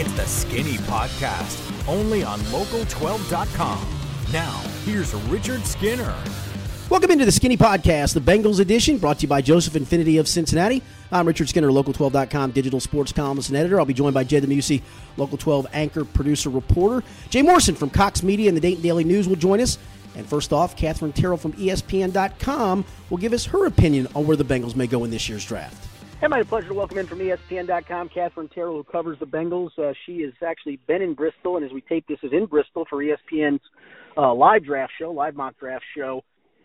It's the Skinny Podcast, only on Local12.com. Now, here's Richard Skinner. Welcome into the Skinny Podcast, the Bengals edition, brought to you by Joseph Infiniti of Cincinnati. I'm Richard Skinner, Local12.com digital sports columnist and editor. I'll be joined by Jay DeMuesy, Local 12 anchor, producer, reporter. Jay Morrison from Cox Media and the Dayton Daily News will join us. And first off, Katherine Terrell from ESPN.com will give us her opinion on where the Bengals may go in this year's draft. Hey, my pleasure to welcome in from ESPN.com Katherine Terrell, who covers the Bengals. Uh, she has actually been in Bristol, and as we tape this, is in Bristol for ESPN's uh, live draft show, live mock draft show.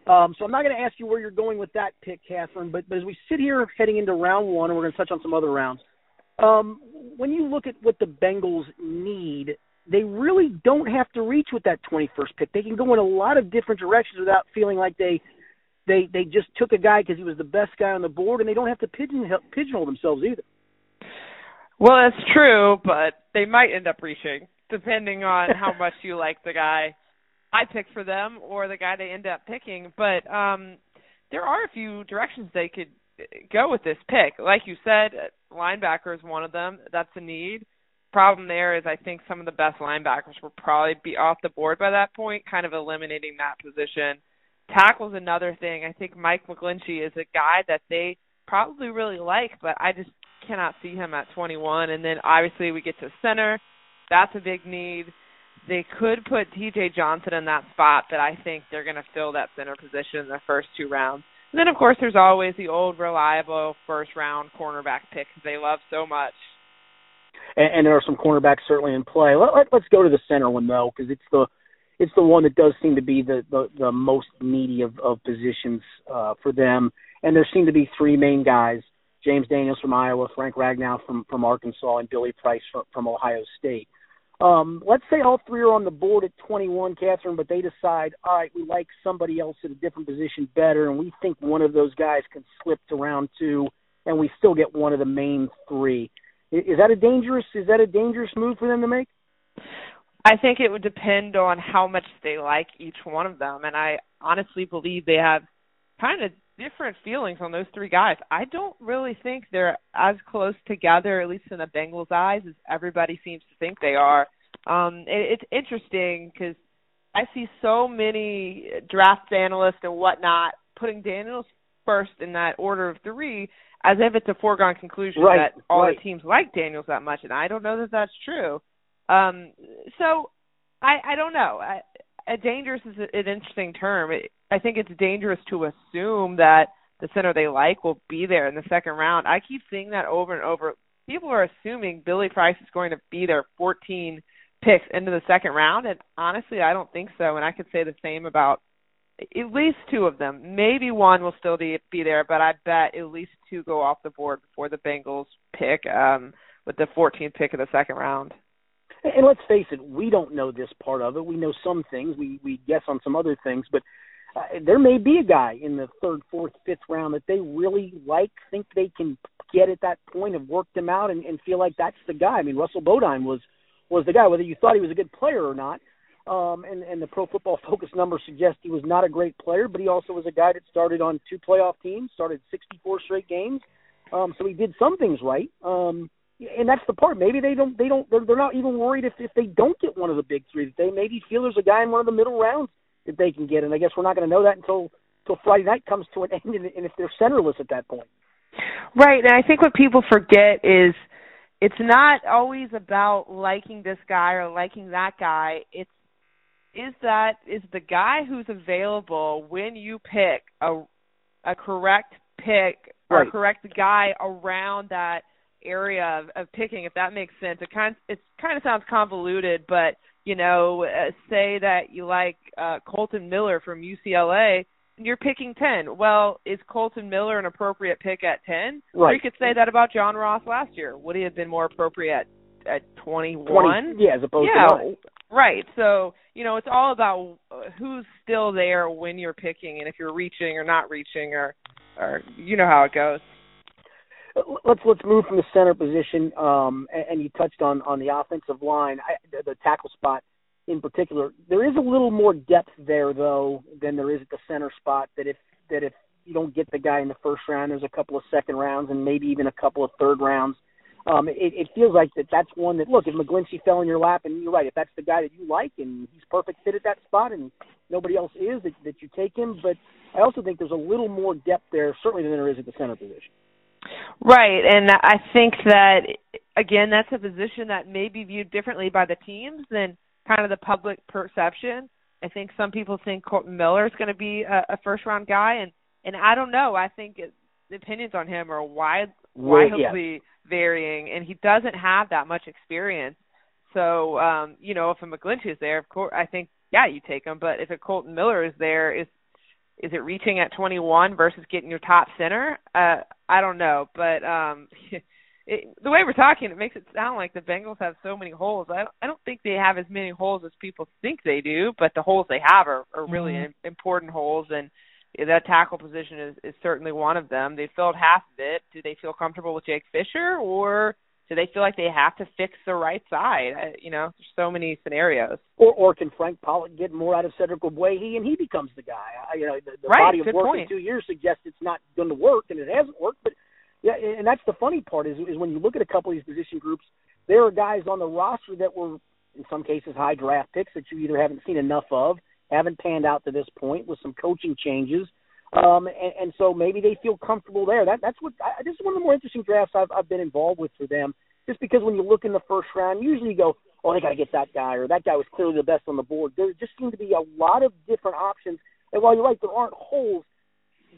Um, so I'm not going to ask you where you're going with that pick, Katherine, but, but as we sit here heading into round one, and we're going to touch on some other rounds, um, when you look at what the Bengals need, they really don't have to reach with that 21st pick. They can go in a lot of different directions without feeling like they they they just took a guy because he was the best guy on the board, and they don't have to pigeonhole, pigeonhole themselves either. Well, that's true, but they might end up reaching depending on how much you like the guy I picked for them or the guy they end up picking. But um there are a few directions they could go with this pick. Like you said, linebacker is one of them. That's a need. Problem there is I think some of the best linebackers will probably be off the board by that point, kind of eliminating that position. Tackle's another thing. I think Mike McGlinchey is a guy that they probably really like, but I just cannot see him at 21. And then obviously we get to center. That's a big need they could put TJ Johnson in that spot, but I think they're going to fill that center position in the first two rounds. And then, of course, there's always the old reliable first round cornerback pick they love so much. And, and there are some cornerbacks certainly in play. Let, let, let's go to the center one though, because it's the it's the one that does seem to be the the, the most needy of, of positions uh, for them. And there seem to be three main guys: James Daniels from Iowa, Frank Ragnow from from Arkansas, and Billy Price from, from Ohio State. Um, let's say all three are on the board at 21, Katherine, but they decide, all right, we like somebody else at a different position better, and we think one of those guys can slip to round two, and we still get one of the main three. Is that a dangerous? Is that a dangerous move for them to make? I think it would depend on how much they like each one of them, and I honestly believe they have kind of different feelings on those three guys. I don't really think they're as close together, at least in the Bengals' eyes, as everybody seems to think they are. Um, it, it's interesting because I see so many draft analysts and whatnot putting Daniels first in that order of three, as if it's a foregone conclusion right, that all right. the teams like Daniels that much, and I don't know that that's true. Um, so I I don't know. I, a dangerous is an interesting term. It, I think it's dangerous to assume that the center they like will be there in the second round. I keep seeing that over and over. People are assuming Billy Price is going to be there 14 picks into the second round, and honestly, I don't think so. And I could say the same about at least two of them. Maybe one will still be, there, but I bet at least two go off the board before the Bengals pick um, with the 14th pick of the second round. And let's face it, we don't know this part of it. We know some things. We we guess on some other things, but uh, there may be a guy in the third, fourth, fifth round that they really like, think they can get at that point, have worked them out, and, and feel like that's the guy. I mean, Russell Bodine was was the guy, whether you thought he was a good player or not. Um, and, and the Pro Football Focus numbers suggest he was not a great player, but he also was a guy that started on two playoff teams, started 64 straight games. Um, so he did some things right. Um, and that's the part. Maybe they don't. They don't. They're, they're not even worried if if they don't get one of the big three. That they maybe feel there's a guy in one of the middle rounds that they can get. And I guess we're not going to know that until until Friday night comes to an end, and, and if they're centerless at that point. Right. And I think what people forget is it's not always about liking this guy or liking that guy. It's is that is the guy who's available when you pick a a correct pick or right. correct guy around that area of, of picking if that makes sense. It kind it kind of sounds convoluted but you know uh, say that you like uh Kolton Miller from UCLA and you're picking 10 well is Kolton Miller an appropriate pick at 10 right. or you could say that about John Ross last year. Would he have been more appropriate at, at 21 20, yeah as opposed yeah, to nine. right. So you know it's all about uh, who's still there when you're picking and if you're reaching or not reaching or or you know how it goes let's let's move from the center position. Um, and, and you touched on on the offensive line, I, the, the tackle spot in particular. There is a little more depth there though than there is at the center spot. That if that if you don't get the guy in the first round, there's a couple of second rounds and maybe even a couple of third rounds. um, it, it feels like that that's one that look if McGlinchey fell in your lap and you're right if that's the guy that you like and he's perfect fit at that spot and nobody else is that, that you take him. But I also think there's a little more depth there certainly than there is at the center position. Right, and I think that again that's a position that may be viewed differently by the teams than kind of the public perception. I think some people think Kolton Miller is going to be a, a first round guy, and and I don't know. I think it, the opinions on him are wide, wildly yeah. varying, and he doesn't have that much experience. So, um, you know, if a McGlinchey is there, of course, I think yeah, you take him. But if a Kolton Miller is there, is is it reaching at 21 versus getting your top center? Uh, I don't know, but um, it, the way we're talking, it makes it sound like the Bengals have so many holes. I, I don't think they have as many holes as people think they do, but the holes they have are, are really mm-hmm. important holes, and that tackle position is, is certainly one of them. They filled half of it. Do they feel comfortable with Jake Fisher, or do they feel like they have to fix the right side? I, you know, there's so many scenarios. Or or can Frank Pollack get more out of Cedric Ogbuehi and he becomes the guy? I, you know, the, the right, body of work point. in two years suggests it's not going to work, and it hasn't worked. But yeah, and that's the funny part is is when you look at a couple of these position groups, there are guys on the roster that were in some cases high draft picks that you either haven't seen enough of, haven't panned out to this point with some coaching changes. Um, and, and so maybe they feel comfortable there. That that's what I, this is one of the more interesting drafts I've, I've been involved with for them. Just because when you look in the first round, usually you go, oh, they got to get that guy, or that guy was clearly the best on the board. There just seem to be a lot of different options. And while you're right, there aren't holes.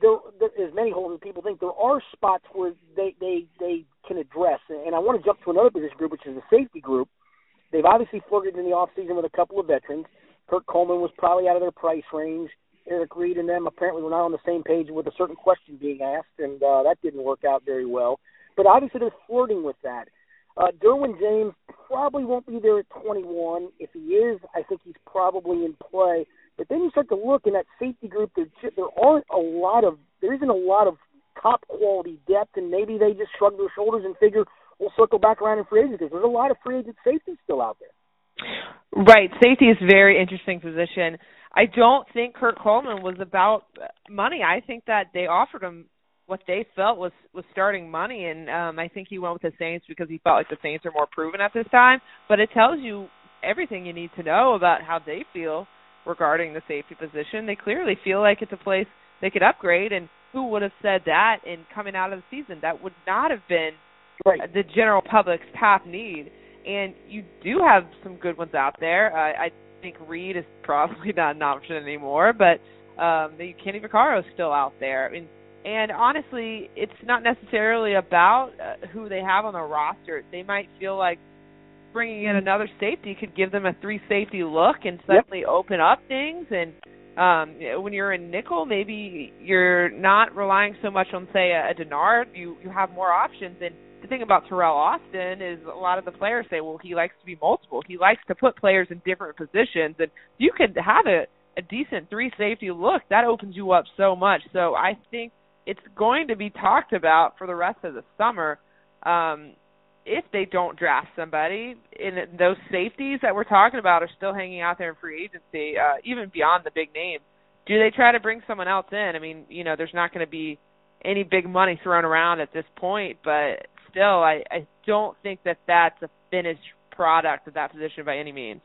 There, there as many holes as people think. There are spots where they they they can address. And I want to jump to another position group, which is the safety group. They've obviously flirted in the off season with a couple of veterans. Kurt Coleman was probably out of their price range. Eric Reid and them apparently were not on the same page with a certain question being asked, and uh, that didn't work out very well. But obviously, they're flirting with that. Uh, Derwin James probably won't be there at 21. If he is, I think he's probably in play. But then you start to look in that safety group. There, there aren't a lot of, there isn't a lot of top quality depth, and maybe they just shrug their shoulders and figure we'll circle back around in free agency because there's a lot of free agent safety still out there. Right, safety is a very interesting position. I don't think Kurt Coleman was about money. I think that they offered him what they felt was was starting money, and um, I think he went with the Saints because he felt like the Saints are more proven at this time. But it tells you everything you need to know about how they feel regarding the safety position. They clearly feel like it's a place they could upgrade, and who would have said that in coming out of the season? That would not have been right. the general public's top need. And you do have some good ones out there. Uh, I think Reid is probably not an option anymore, but um, the Kenny Vaccaro is still out there. I mean, and honestly, it's not necessarily about uh, who they have on the roster. They might feel like bringing in another safety could give them a three safety look and suddenly yep. open up things. And um, when you're in nickel, maybe you're not relying so much on say a, a Dennard. You you have more options. And the thing about Teryl Austin is a lot of the players say, well, he likes to be multiple. He likes to put players in different positions, and you could have a a decent three safety look. That opens you up so much. So I think it's going to be talked about for the rest of the summer. Um, if they don't draft somebody, and those safeties that we're talking about are still hanging out there in free agency, uh, even beyond the big names, do they try to bring someone else in? I mean, you know, there's not going to be any big money thrown around at this point, but still, I, I don't think that that's a finished product of that position by any means.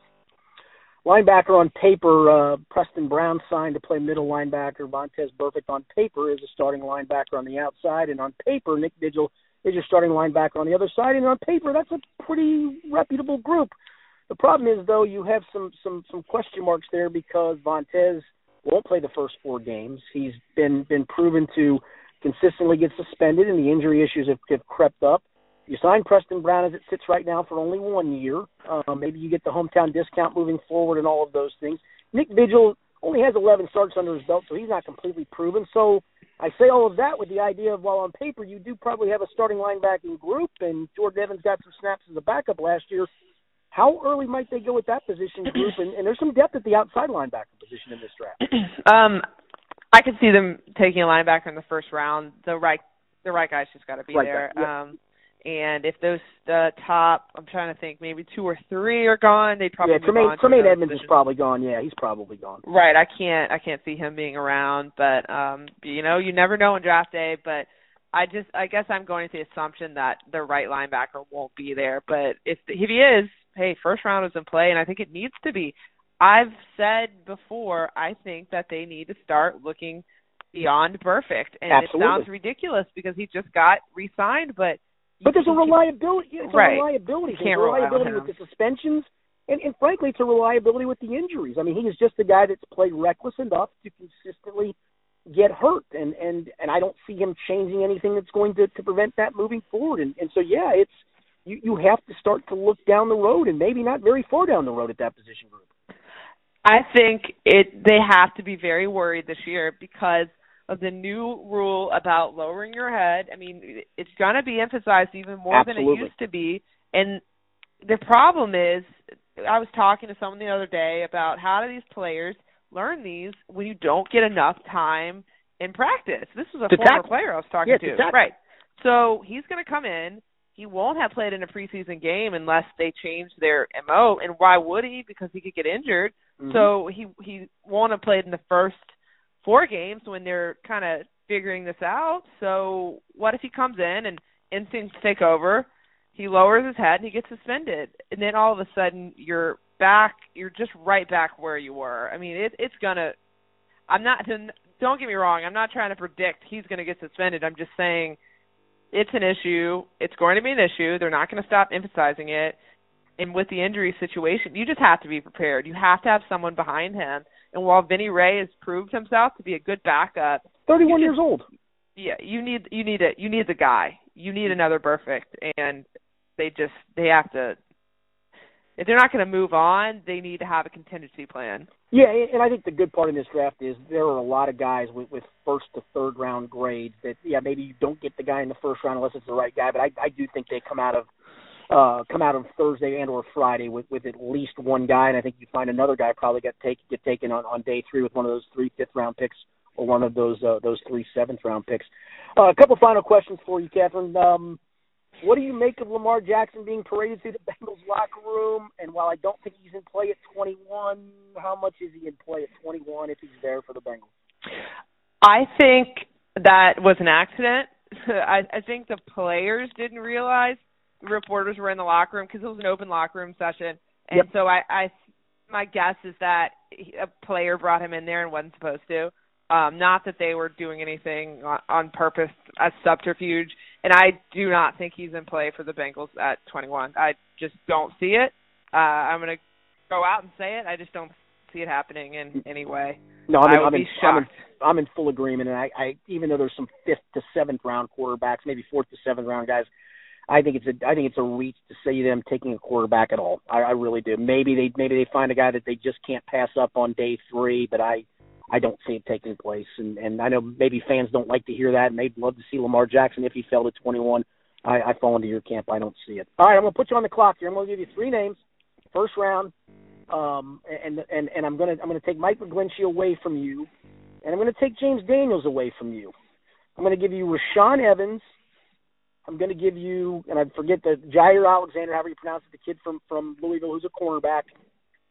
Linebacker on paper, uh, Preston Brown signed to play middle linebacker. Vontaze Burfict on paper is a starting linebacker on the outside, and on paper, Nick Vigil is your starting linebacker on the other side. And on paper, that's a pretty reputable group. The problem is, though, you have some some some question marks there because Vontaze won't play the first four games. He's been been proven to consistently get suspended, and the injury issues have, have crept up. You sign Preston Brown as it sits right now for only one year. Uh, maybe you get the hometown discount moving forward and all of those things. Nick Vigil only has 11 starts under his belt, so he's not completely proven. So I say all of that with the idea of, while on paper you do probably have a starting linebacking group, and Jordan Evans got some snaps as a backup last year. How early might they go with that position group? And, and there's some depth at the outside linebacker position in this draft. um, I could see them taking a linebacker in the first round. The right, the right guy's just got to be right there. Guy, Um, and if those uh, top, I'm trying to think, maybe two or three are gone, they'd probably yeah. Tremaine, Tremaine Edmunds is probably gone. Yeah, he's probably gone. Right. I can't. I can't see him being around. But um, you know, you never know on draft day. But I just I guess I'm going to the assumption that the right linebacker won't be there, but if if he is, hey, first round is in play, and I think it needs to be. I've said before, I think that they need to start looking beyond Burfict, and Absolutely. it sounds ridiculous because he just got re-signed, but But there's a reliability. It's Right. a reliability. Can't a rely on reliability with the suspensions, and, and frankly, it's a reliability with the injuries. I mean, he is just a guy that's played reckless enough to consistently get hurt, and and and I don't see him changing anything that's going to to prevent that moving forward. And and so yeah, it's you you have to start to look down the road, and maybe not very far down the road at that position group. I think it they have to be very worried this year because of the new rule about lowering your head. I mean, it's going to be emphasized even more than it used to be. And the problem is, I was talking to someone the other day about how do these players learn these when you don't get enough time in practice. This was a former tackle. player I was talking Yeah, to. to tackle. Right. So he's going to come in. He won't have played in a preseason game unless they change their MO. And why would he? Because he could get injured. Mhm. So he he won't have played in the first four games when they're kind of figuring this out. So what if he comes in and instincts take over? He lowers his head and he gets suspended, and then all of a sudden you're back. You're just right back where you were. I mean, it, it's gonna. I'm not. Don't get me wrong. I'm not trying to predict he's going to get suspended. I'm just saying it's an issue. It's going to be an issue. They're not going to stop emphasizing it. And with the injury situation, you just have to be prepared. You have to have someone behind him. And while Vinny Ray has proved himself to be a good backup, Thirty-one you years old. yeah, you need you need it. You need the guy. You need another Burfict, and they just they have to. If they're not going to move on, they need to have a contingency plan. Yeah, and I think the good part in this draft is there are a lot of guys with, with first to third round grades that yeah maybe you don't get the guy in the first round unless it's the right guy, but I I do think they come out of uh come out of Thursday and or Friday with with at least one guy, and I think you find another guy probably get take get taken on on day three with one of those three fifth round picks or one of those uh, those three seventh round picks. Uh, a couple final questions for you, Katherine. Um, what do you make of Lamar Jackson being paraded through the Bengals locker room? And while I don't think he's in play at 21, how much is he in play at 21 if he's there for the Bengals? I think that was an accident. I, I think the players didn't realize reporters were in the locker room because it was an open locker room session, and Yep. so I, I, my guess is that he, a player brought him in there and wasn't supposed to. Um, not that they were doing anything on, on purpose as subterfuge, and I do not think he's in play for the Bengals at 21. I just don't see it. Uh, I'm going to go out and say it. I just don't see it happening in any way. No, I'm in, I be in, I'm, in. I'm in full agreement. And I, I, even though there's some fifth to seventh round quarterbacks, maybe fourth to seventh round guys, I think it's a, I think it's a reach to say them taking a quarterback at all. I, I really do. Maybe they, maybe they find a guy that they just can't pass up on day three, but I, I don't see it taking place. And, and I know maybe fans don't like to hear that, and they'd love to see Lamar Jackson if he fell to 21. I, I fall into your camp. I don't see it. All right, I'm to put you on the clock here. I'm to give you three names, first round, um, and and and I'm to I'm to take Mike McGlinchey away from you, and I'm to take James Daniels away from you. I'm to give you Rashaan Evans. I'm going to give you, and I forget the Jaire Alexander, however you pronounce it, the kid from from Louisville who's a cornerback,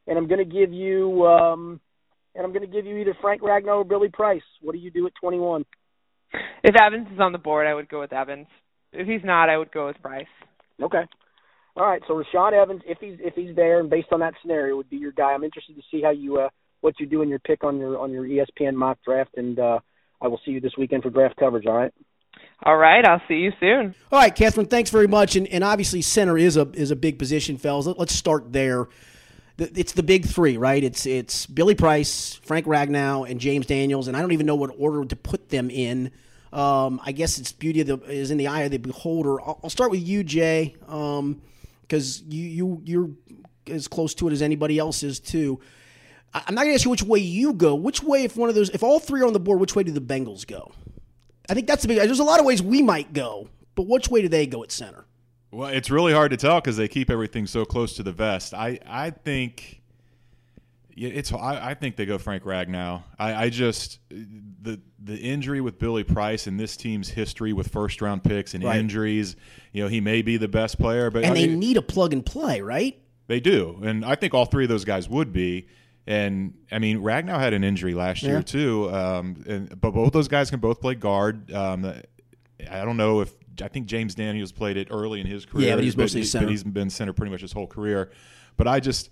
and I'm going to give you, um, and I'm going to give you either Frank Ragnow or Billy Price. What do you do at 21? If Evans is on the board, I would go with Evans. If he's not, I would go with Price. Okay. All right. So Rashaan Evans, if he's if he's there, and based on that scenario, would be your guy. I'm interested to see how you uh, what you do in your pick on your on your ESPN mock draft, and uh, I will see you this weekend for draft coverage. All right. All right, I'll see you soon. All right, Katherine, thanks very much. And, and obviously, center is a is a big position, fellas. Let- Let's start there. It's the big three, right? It's it's Billy Price, Frank Ragnow, and James Daniels, and I don't even know what order to put them in. Um, I guess it's beauty the, is in the eye of the beholder. I'll, I'll start with you, Jay, because you you you're as close to it as anybody else is too. I'm not going to ask you which way you go. Which way, if one of those, if all three are on the board, which way do the Bengals go? I think that's the big. There's a lot of ways we might go, but which way do they go at center? Well, it's really hard to tell because they keep everything so close to the vest. I, I think yeah, it's. I, I think they go Frank Ragnow. I, I just the the injury with Billy Price and this team's history with first round picks and Right. injuries. You know, he may be the best player, but And I they mean, need a plug and play, right? they do, and I think all three of those guys would be. And I mean, Ragnow had an injury last Yeah. year too, um, and, but both those guys can both play guard. Um, I don't know if I think James Daniels played it early in his career. Yeah, but he's mostly center. But he's been center pretty much his whole career. But I just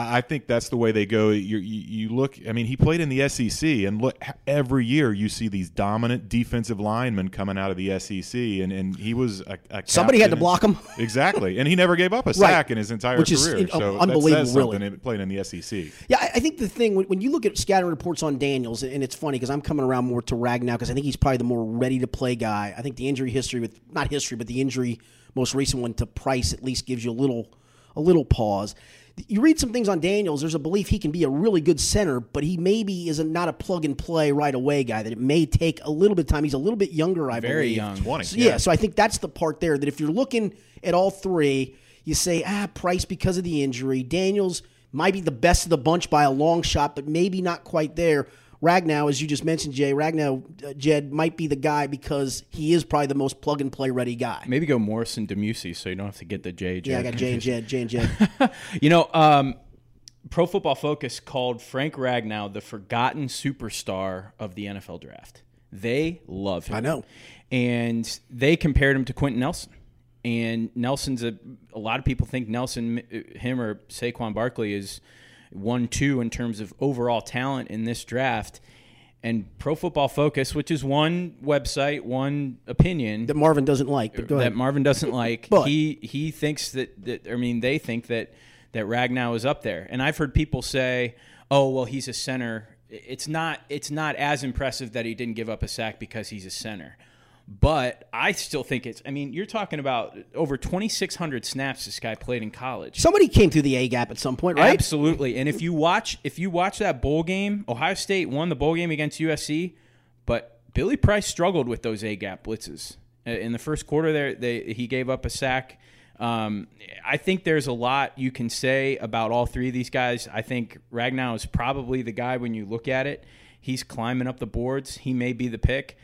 I think that's the way they go. You, you, you, look. I mean, he played in the SEC, and look every year you see these dominant defensive linemen coming out of the SEC, and, and he was a, a somebody had to block him exactly, and he never gave up a sack right. in his entire Which career. Is, so uh, unbelievable, really. In, playing in the SEC. Yeah, I think the thing when, when you look at scouting reports on Daniels, and it's funny because I'm coming around more to Ragnow because I think he's probably the more ready to play guy. I think the injury history with not history, but the injury most recent one to Price at least gives you a little a little pause you read some things on Daniels. There's a belief he can be a really good center, but he maybe is a, not a plug and play right away guy. That it may take a little bit of time. He's a little bit younger, I Very believe. young, twenty. So, yeah. yeah, so I think that's the part there. That if you're looking at all three, you say ah Price because of the injury. Daniels might be the best of the bunch by a long shot, but maybe not quite there. Ragnow, as you just mentioned, Jay, Ragnow, uh, Jed might be the guy because he is probably the most plug and play ready guy. Maybe go Morrison DeMuesy so you don't have to get the J. Yeah, I got Jay and Jed, Jay and Jed. you know, um, Pro Football Focus called Frank Ragnow the forgotten superstar of the NFL draft. They love him. I know. And they compared him to Quenton Nelson. And Nelson's a, a lot of people think Nelson, him or Saquon Barkley is one, two in terms of overall talent in this draft. And Pro Football Focus, which is one website, one opinion that Marvin doesn't like, but that Marvin doesn't like, but, he he thinks that, that I mean they think that that Ragnow is up there. And I've heard people say, "Oh, well, he's a center." It's not. It's not as impressive that he didn't give up a sack because he's a center. But I still think it's. I mean, you're talking about over 2,600 snaps this guy played in college. Somebody came through the A gap at some point, right? Absolutely. And if you watch, if you watch that bowl game, Ohio State won the bowl game against USC, but Billy Price struggled with those A gap blitzes in the first quarter. There, they, he gave up a sack. Um, I think there's a lot you can say about all three of these guys. I think Ragnow is probably the guy when you look at it. He's climbing up the boards. He may be the pick.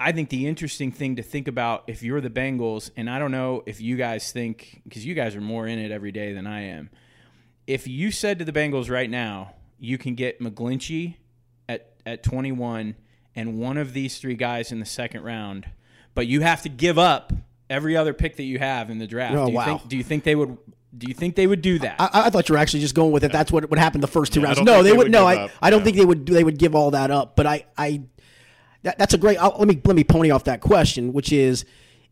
I think the interesting thing to think about if you're the Bengals, and I don't know if you guys think, because you guys are more in it every day than I am. If you said to the Bengals right now, you can get McGlinchey at, at 21 and one of these three guys in the second round, but you have to give up – every other pick that you have in the draft. Oh, do you wow. think do you think they would do you think they would do that? I, I thought you were actually just going with it. That's what would happen the first two Yeah, rounds. No, they they would. would No, I, up. I don't Yeah. think they would. They would give all that up. But I, I that, that's a great. I'll, let me let me pony off that question, which is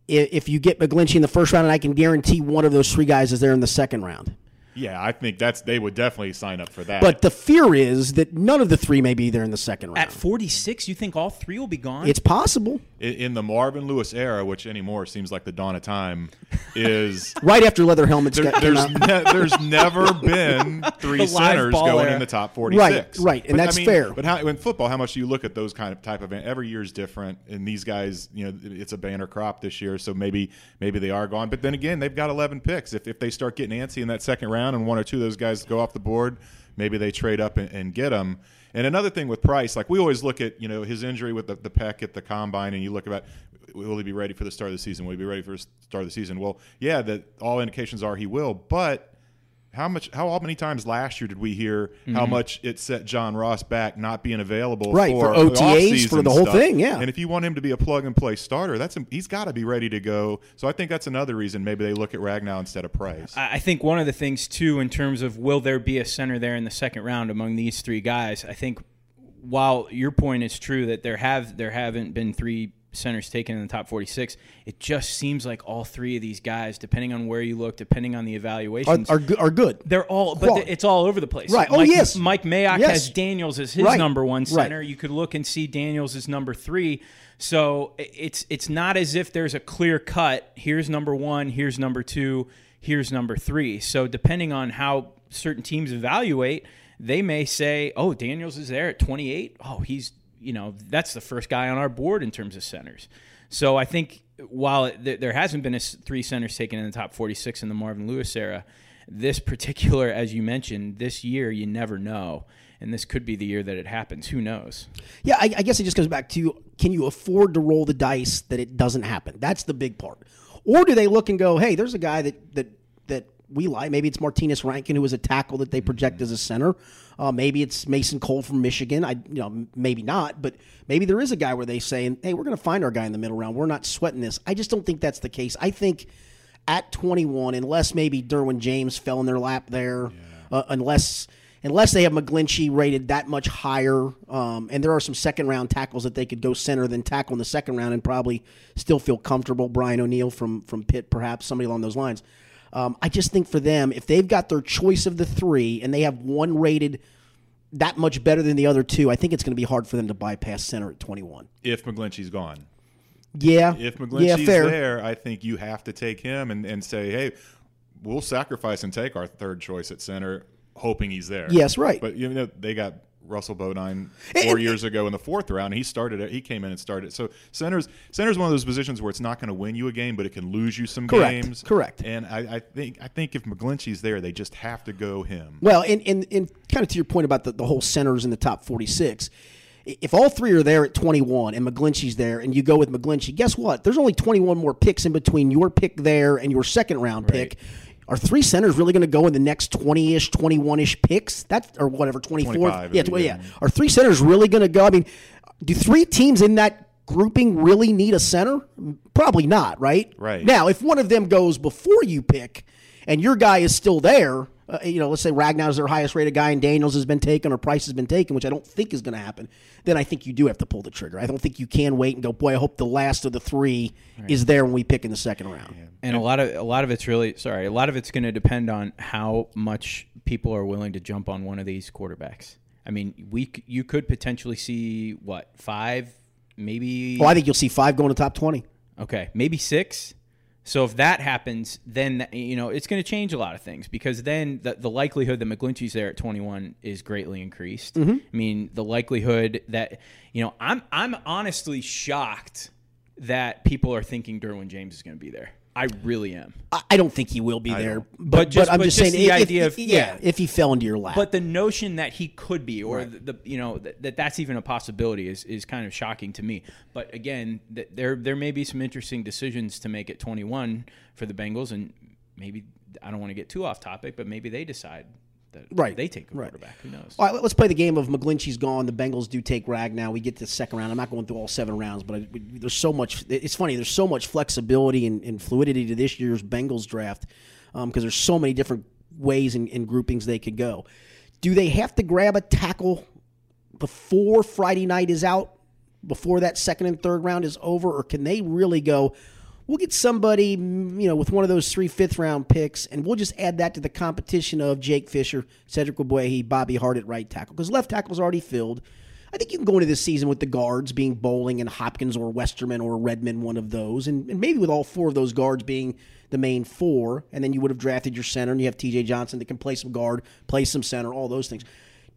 i- if you get McGlinchey in the first round, and I can guarantee one of those three guys is there in the second round. Yeah, I think that's they would definitely sign up for that. But the fear is that none of the three may be there in the second round. At 46, you think all three will be gone? it's possible. In, in the Marvin Lewis era, which anymore seems like the dawn of time, is Right after leather helmets there, got there's ne- there's never been three centers going era. in the top 46. Right, right, and But, that's I mean, fair. But how, in football, how much do you look at those kind of type of every year is different, and these guys, you know, it's a banner crop this year, so maybe maybe they are gone. But then again, they've got 11 picks. If if they start getting antsy in that second round, and one or two of those guys go off the board, maybe they trade up and, and get them. And another thing with Price, like we always look at, you know, his injury with the, the pec at the combine, and you look about, will he be ready for the start of the season? Will he be ready for the start of the season? Well, yeah, that all indications are he will, but how much, how many times last year did we hear how much it set John Ross back not being available Mm-hmm. Right, for, for the OTAs, for the whole stuff? thing, yeah. And if you want him to be a plug and play starter, that's he's got to be ready to go. So I think that's another reason maybe they look at Ragnow instead of Price. I I think one of the things too, in terms of will there be a center there in the second round among these three guys, I think while your point is true that there have there haven't been three centers taken in the top 46 it just seems like all three of these guys depending on where you look depending on the evaluations are, go- are good. they're all but Quality. it's all over the place Right. Oh, Mike, yes. mike mayock Yes. has daniels as his Right. number one Right. center you could look and see daniels as number three so it's it's not as if there's a clear cut here's number one here's number two here's number three so depending on how certain teams evaluate they may say oh daniels is there at 28 oh he's you know that's the first guy on our board in terms of centers so i think while it, th- there hasn't been a s- three centers taken in the top 46 in the marvin lewis era this particular as you mentioned this year you never know and this could be the year that it happens who knows Yeah, I, I guess it just goes back to can you afford to roll the dice that it doesn't happen? That's the big part. Or do they look and go, hey, there's a guy that that that we lie. Maybe it's Martinez Rankin, who is a tackle that they project as a center. Uh, maybe it's Mason Cole from Michigan. I, you know, maybe not, but maybe there is a guy where they say, "Hey, we're going to find our guy in the middle round. We're not sweating this." I just don't think that's the case. I think at 21, unless maybe Derwin James fell in their lap there, uh, unless unless they have McGlinchey rated that much higher, um, and there are some second round tackles that they could go center than tackle in the second round and probably still feel comfortable. Brian O'Neill from from Pitt, perhaps somebody along those lines. Um, I just think for them, if they've got their choice of the three and they have one rated that much better than the other two, I think it's going to be hard for them to bypass center at 21. If McGlinchey's gone, Yeah, if yeah, McGlinchey's fair. there, I think you have to take him and, and say, hey, we'll sacrifice and take our third choice at center, hoping he's there. Yes, right. But you know they got Russell Bodine four years ago in the fourth round. He started it. He came in and started. So centers centers one of those positions where it's not going to win you a game, but it can lose you some Correct, games. correct. And I, I think I think if McGlinchey's there, they just have to go him. Well, and, and, and kind of to your point about the, the whole centers in the top 46, if all three are there at 21 and McGlinchey's there and you go with McGlinchey, guess what? There's only 21 more picks in between your pick there and your second round pick. Are three centers really going to go in the next 20 ish, 21 ish picks? That or whatever, 24? Yeah, tw- yeah. Are three centers really going to go? I mean, do three teams in that grouping really need a center? Probably not, right? Right. Now, if one of them goes before you pick and your guy is still there, uh, you know, let's say Ragnow's their highest rated guy and Daniels has been taken or Price has been taken, which I don't think is going to happen, then I think you do have to pull the trigger. I don't think you can wait and go, boy, I hope the last of the three is there when we pick in the second round. And a lot of a lot of it's really sorry. A lot of it's going to depend on how much people are willing to jump on one of these quarterbacks. I mean, we you could potentially see what five, maybe Well, I think you'll see five going to top 20. Okay, maybe six. So if that happens, then you know it's going to change a lot of things because then the, the likelihood that McGlinchey's there at 21 is greatly increased. Mm-hmm. I mean, the likelihood that you know, I'm I'm honestly shocked that people are thinking Derwin James is going to be there. I really am. I I don't think he will be there, but, But just- I'm but just just saying the if- idea if- of- yeah, yeah. if he fell into your lap. But the notion that he could be, or the, the you know that, that that's even a possibility, is, is kind of shocking to me. But again, th- there there may be some interesting decisions to make at 21 for the Bengals, and maybe I don't want to get too off topic, but maybe they decide that Right, they take a right. quarterback. Who knows? All right, let's play the game of McGlinchey's gone. The Bengals do take Ragnow. We get to the second round. I'm not going through all seven rounds, but I, we, there's so much. It's funny. There's so much flexibility and, and fluidity to this year's Bengals draft um, because there's so many different ways and, and groupings they could go. Do they have to grab a tackle before Friday night is out, before that second and third round is over, or can they really go? We'll get somebody, you know, with one of those three fifth round picks, and we'll just add that to the competition of Jake Fisher, Cedric Ogbuehi, Bobby Hart at right tackle because left tackle's already filled. I think you can go into this season with the guards being Boling and Hopkins or Westerman or Redmond, one of those, and, and maybe with all four of those guards being the main four, and then you would have drafted your center, and you have T.J. Johnson that can play some guard, play some center, all those things.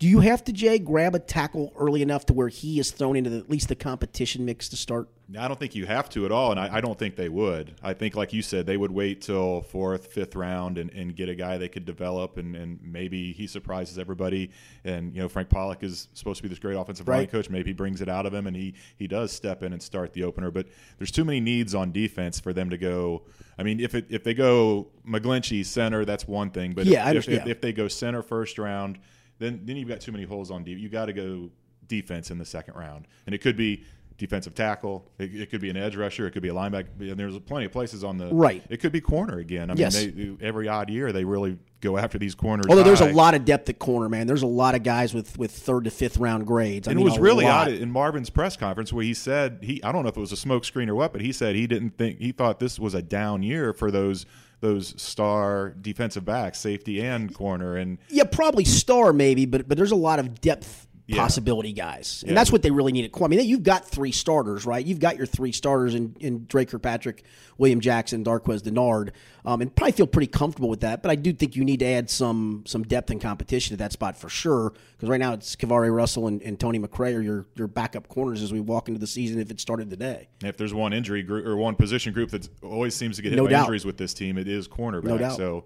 Do you have to, Jay, grab a tackle early enough to where he is thrown into the, at least the competition mix to start? I don't think you have to at all, and I, I don't think they would. I think, like you said, they would wait till fourth, fifth round and, and get a guy they could develop, and, and maybe he surprises everybody. And you know, Frank Pollack is supposed to be this great offensive line coach. Maybe he brings it out of him, and he he does step in and start the opener. But there's too many needs on defense for them to go. I mean, if it if they go McGlinchey center, that's one thing. But Yeah, I if, if, understand. if they go center first round, then then you've got too many holes on deep. You got to go defense in the second round, and it could be defensive tackle. It, it could be an edge rusher. It could be a linebacker. And there's plenty of places on the Right. It could be corner again. I Yes. mean, they, every odd year they really go after these corners. Although there's a lot of depth at corner, man. There's a lot of guys with, with third to fifth round grades. I And mean, it was really lot. odd in Marvin's press conference where he said he I don't know if it was a smoke screen or what, but he said he didn't think he thought this was a down year for those those star defensive backs, safety and corner, and Yeah, probably star maybe, but but there's a lot of depth Yeah. possibility guys, and Yeah. that's what they really need at corner. I mean, you've got three starters, right? You've got your three starters in, in Dre Kirkpatrick, William Jackson, Darqueze Dennard, um, and probably feel pretty comfortable with that. But I do think you need to add some some depth and competition to that spot for sure, because right now it's KeiVarae Russell and, and Tony McRae are your your backup corners as we walk into the season if it started today. if there's one injury group or one position group that always seems to get hit No by doubt. injuries with this team, it is cornerback. No doubt. So,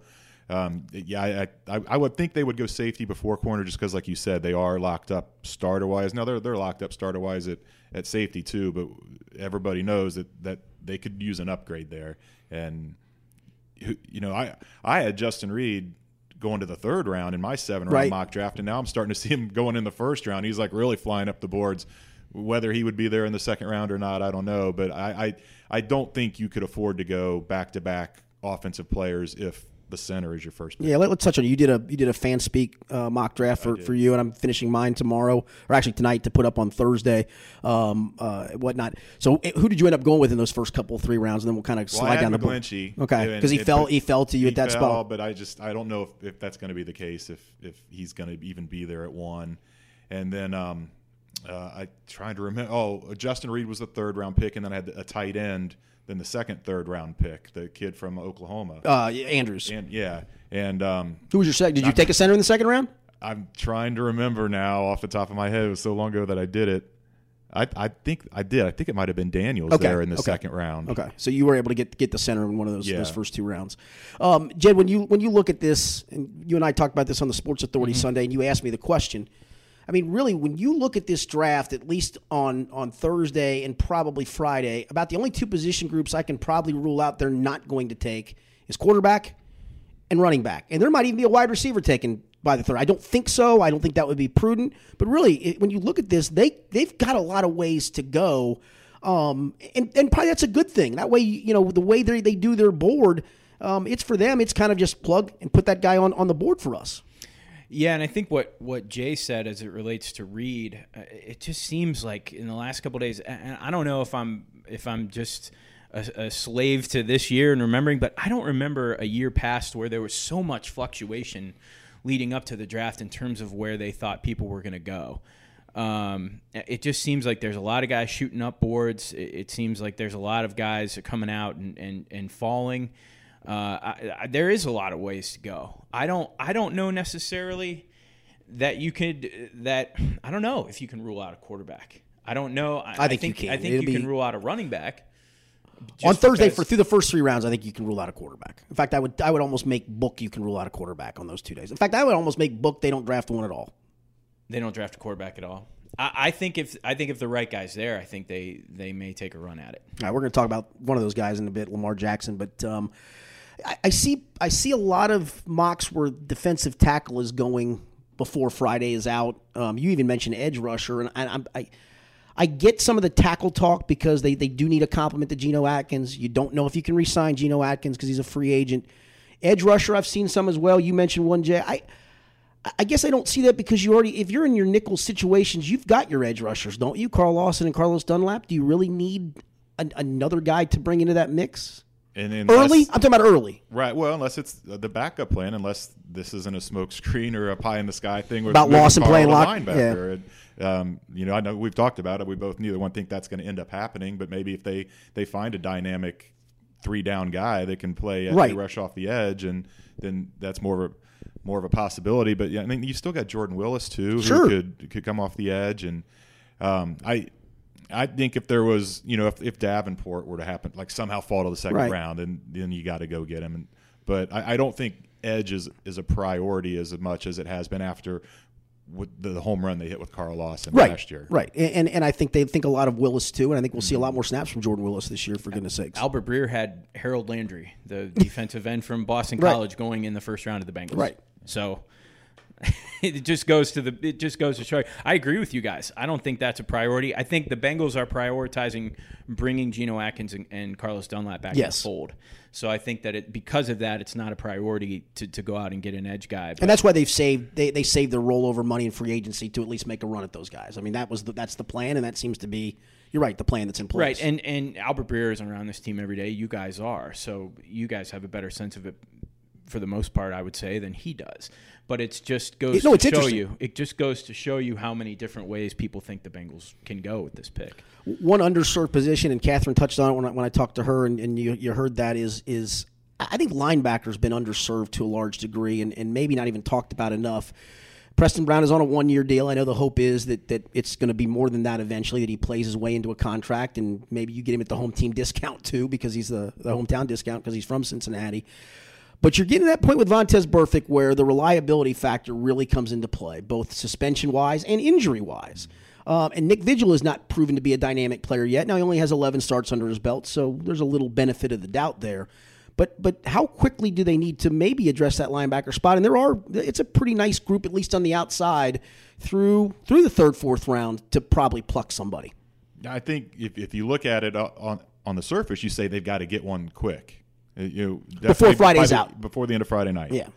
um, yeah, I, I, I would think they would go safety before corner just because, like you said, they are locked up starter wise. Now they're they're locked up starter wise at, at safety too, but everybody knows that that they could use an upgrade there. And you know, I I had Justin Reid going to the third round in my seven round Right. mock draft, and now I'm starting to see him going in the first round. He's like really flying up the boards. Whether he would be there in the second round or not, I don't know. But I I, I don't think you could afford to go back to back offensive players if the center is your first. Pick. Yeah, let, us touch on. You did a you did a fan speak uh, mock draft for, for you, and I'm finishing mine tomorrow, or actually tonight to put up on Thursday, um, uh, whatnot. So, eh, who did you end up going with in those first couple three rounds, and then we'll kind of Well, slide down the. McGlinchey, Okay, because he and- fell he fell to you at that fell, spot. But I just I don't know if, if that's going to be the case if if he's going to even be there at one, and then um, uh, I trying to remember. Oh, Justin Reid was the third round pick, and then I had a tight end, then the second third round pick, the kid from Oklahoma, Uh, Andrews. and yeah, and um, Who was your second? Did you take a center in the second round? I'm trying to remember now off the top of my head. It was so long ago that I did it. I, I think I did. I think it might have been Daniels Okay, there in the okay. second round. Okay, so you were able to get get the center in one of those Yeah. those first two rounds. Um, Jed, when you when you look at this, and you and I talked about this on the Sports Authority Mm-hmm. Sunday, and you asked me the question. I mean, really, when you look at this draft, at least on on Thursday and probably Friday, about the only two position groups I can probably rule out they're not going to take is quarterback and running back, and there might even be a wide receiver taken by the third. I don't think so. I don't think that would be prudent. But really, it, when you look at this, they they've got a lot of ways to go, um, and and probably that's a good thing. That way, you know, the way they they do their board, um, it's for them. It's kind of just plug and put that guy on on the board for us. Yeah, and I think what, what Jay said as it relates to Reid, uh, it just seems like in the last couple days, and I don't know if I'm if I'm just a, a slave to this year and remembering, but I don't remember a year past where there was so much fluctuation leading up to the draft in terms of where they thought people were going to go. Um, it just seems like there's a lot of guys shooting up boards. It, it seems like there's a lot of guys coming out and, and, and falling. Uh, I, I, there is a lot of ways to go. I don't I don't know necessarily that you could that I don't know if you can rule out a quarterback. I don't know. I, I think you can. I think It'll you can rule out a running back. on Thursday because- for through the first three rounds, I think you can rule out a quarterback. In fact, I would I would almost make book you can rule out a quarterback on those two days. In fact, I would almost make book they don't draft one at all. they don't draft a quarterback at all. I, I think if I think if the right guy's there, I think they they may take a run at it. All right, we're going to talk about one of those guys in a bit, Lamar Jackson. But um, I, I see I see a lot of mocks where defensive tackle is going before Friday is out. Um, you even mentioned edge rusher, and I, I I get some of the tackle talk because they, they do need a compliment to Geno Atkins. You don't know if you can re-sign Geno Atkins because he's a free agent. Edge rusher, I've seen some as well. You mentioned one, Jay. I I guess I don't see that because you already, if you're in your nickel situations, you've got your edge rushers, don't you? Carl Lawson and Carlos Dunlap. Do you really need an, another guy to bring into that mix? And unless- Early? I'm talking about early. Right. Well, unless it's the backup plan, unless this isn't a smoke screen or a pie in the sky thing About Lawson Carl playing lock- linebacker. And, um, you know, I know we've talked about it. We both neither one think that's going to end up happening, but maybe if they they find a dynamic three down guy that can play at Right. rush off the edge, and then that's more of a more of a possibility. But yeah, I mean, you still got Jordan Willis too, Sure. who could could come off the edge, and um, I. I think if there was, you know, if, if Davenport were to happen, like somehow fall to the second Right. round, then then you got to go get him. And but I, I don't think edge is is a priority as much as it has been after with the, the home run they hit with Carl Lawson Right. last year. Right. And, and and I think they think a lot of Willis too, and I think we'll see a mm-hmm. lot more snaps from Jordan Willis this year, for goodness sakes. Albert Breer had Harold Landry, the defensive end from Boston Right. College, going in the first round of the Bengals. Right. So it just goes to the it just goes to show. I agree with you guys. I don't think that's a priority. I think the Bengals are prioritizing bringing Geno Atkins and, and Carlos Dunlap back Yes. in the fold. So I think that it because of that, it's not a priority to, to go out and get an edge guy. But And that's why they've saved they, they saved their rollover money in free agency to at least make a run at those guys. I mean, that was the, that's the plan, and that seems to be you're right, the plan that's in place. Right, and and Albert Breer isn't around this team every day. You guys are, so you guys have a better sense of it for the most part, I would say, than he does. But it's just goes No, to show you. It just goes to show you how many different ways people think the Bengals can go with this pick. one underserved position, and Katherine touched on it when I, when I talked to her, and, and you, you heard that is is I think linebacker's been underserved to a large degree, and, and maybe not even talked about enough. Preston Brown is on a one year deal. I know the hope is that, that it's going to be more than that eventually, that he plays his way into a contract, and maybe you get him at the home team discount too, because he's the, the hometown discount because he's from Cincinnati. But you're getting to that point with Vontaze Burfict where the reliability factor really comes into play, both suspension wise and injury wise. Um, and Nick Vigil is not proven to be a dynamic player yet. Now he only has 11 starts under his belt, so there's a little benefit of the doubt there. But but how quickly do they need to maybe address that linebacker spot? And there are it's a pretty nice group, at least on the outside, through through the third, fourth round to probably pluck somebody. I think if, if you look at it on on the surface, you say they've got to get one quick. You know, Before Friday's the- out. Before the end of Friday night. Yeah.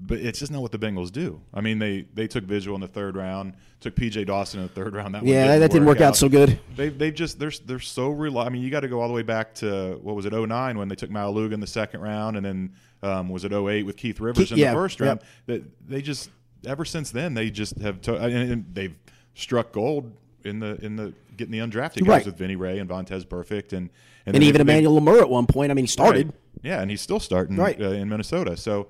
But it's just not what the Bengals do. I mean, they they took Vigil in the third round, took PJ Dawson in the third round. That Yeah, that didn't work out so good. They they've just they're they're so rely. I mean, you got to go all the way back to what was it 09 when they took Maualuga in the second round, and then um, was it 08 with Keith Rivers Keith- in yeah, the first yep. round. That they just ever since then they just have to, and, they've struck gold in the in the getting the undrafted guys Right. with Vinny Ray and Vontaze Burfict and and, And even they- they- Emmanuel Lamur at one point. I mean, he started. Right. Yeah, and he's still starting Right. uh, in Minnesota. So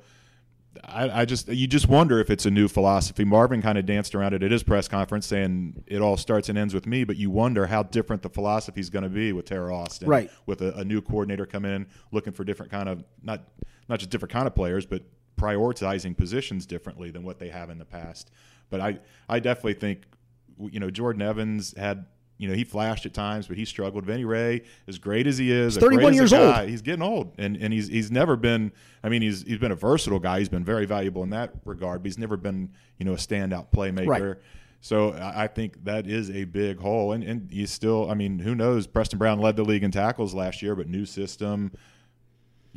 I, I just you just wonder if it's a new philosophy. Marvin kind of danced around it at his press conference, saying it all starts and ends with me. But you wonder how different the philosophy is going to be with Teryl Austin, Right. With a, a new coordinator come in, looking for different kind of not not just different kind of players, but prioritizing positions differently than what they have in the past. But I I definitely think you know Jordan Evans had. You know, he flashed at times, but he struggled. Vinny Rey, as great as he is, He's 31 as a years old. he's getting old, and and he's he's never been. I mean, he's he's been a versatile guy. He's been very valuable in that regard, but he's never been you know a standout playmaker. Right. So I I think that is a big hole, and and he's still. I mean, who knows? Preston Brown led the league in tackles last year, but new system.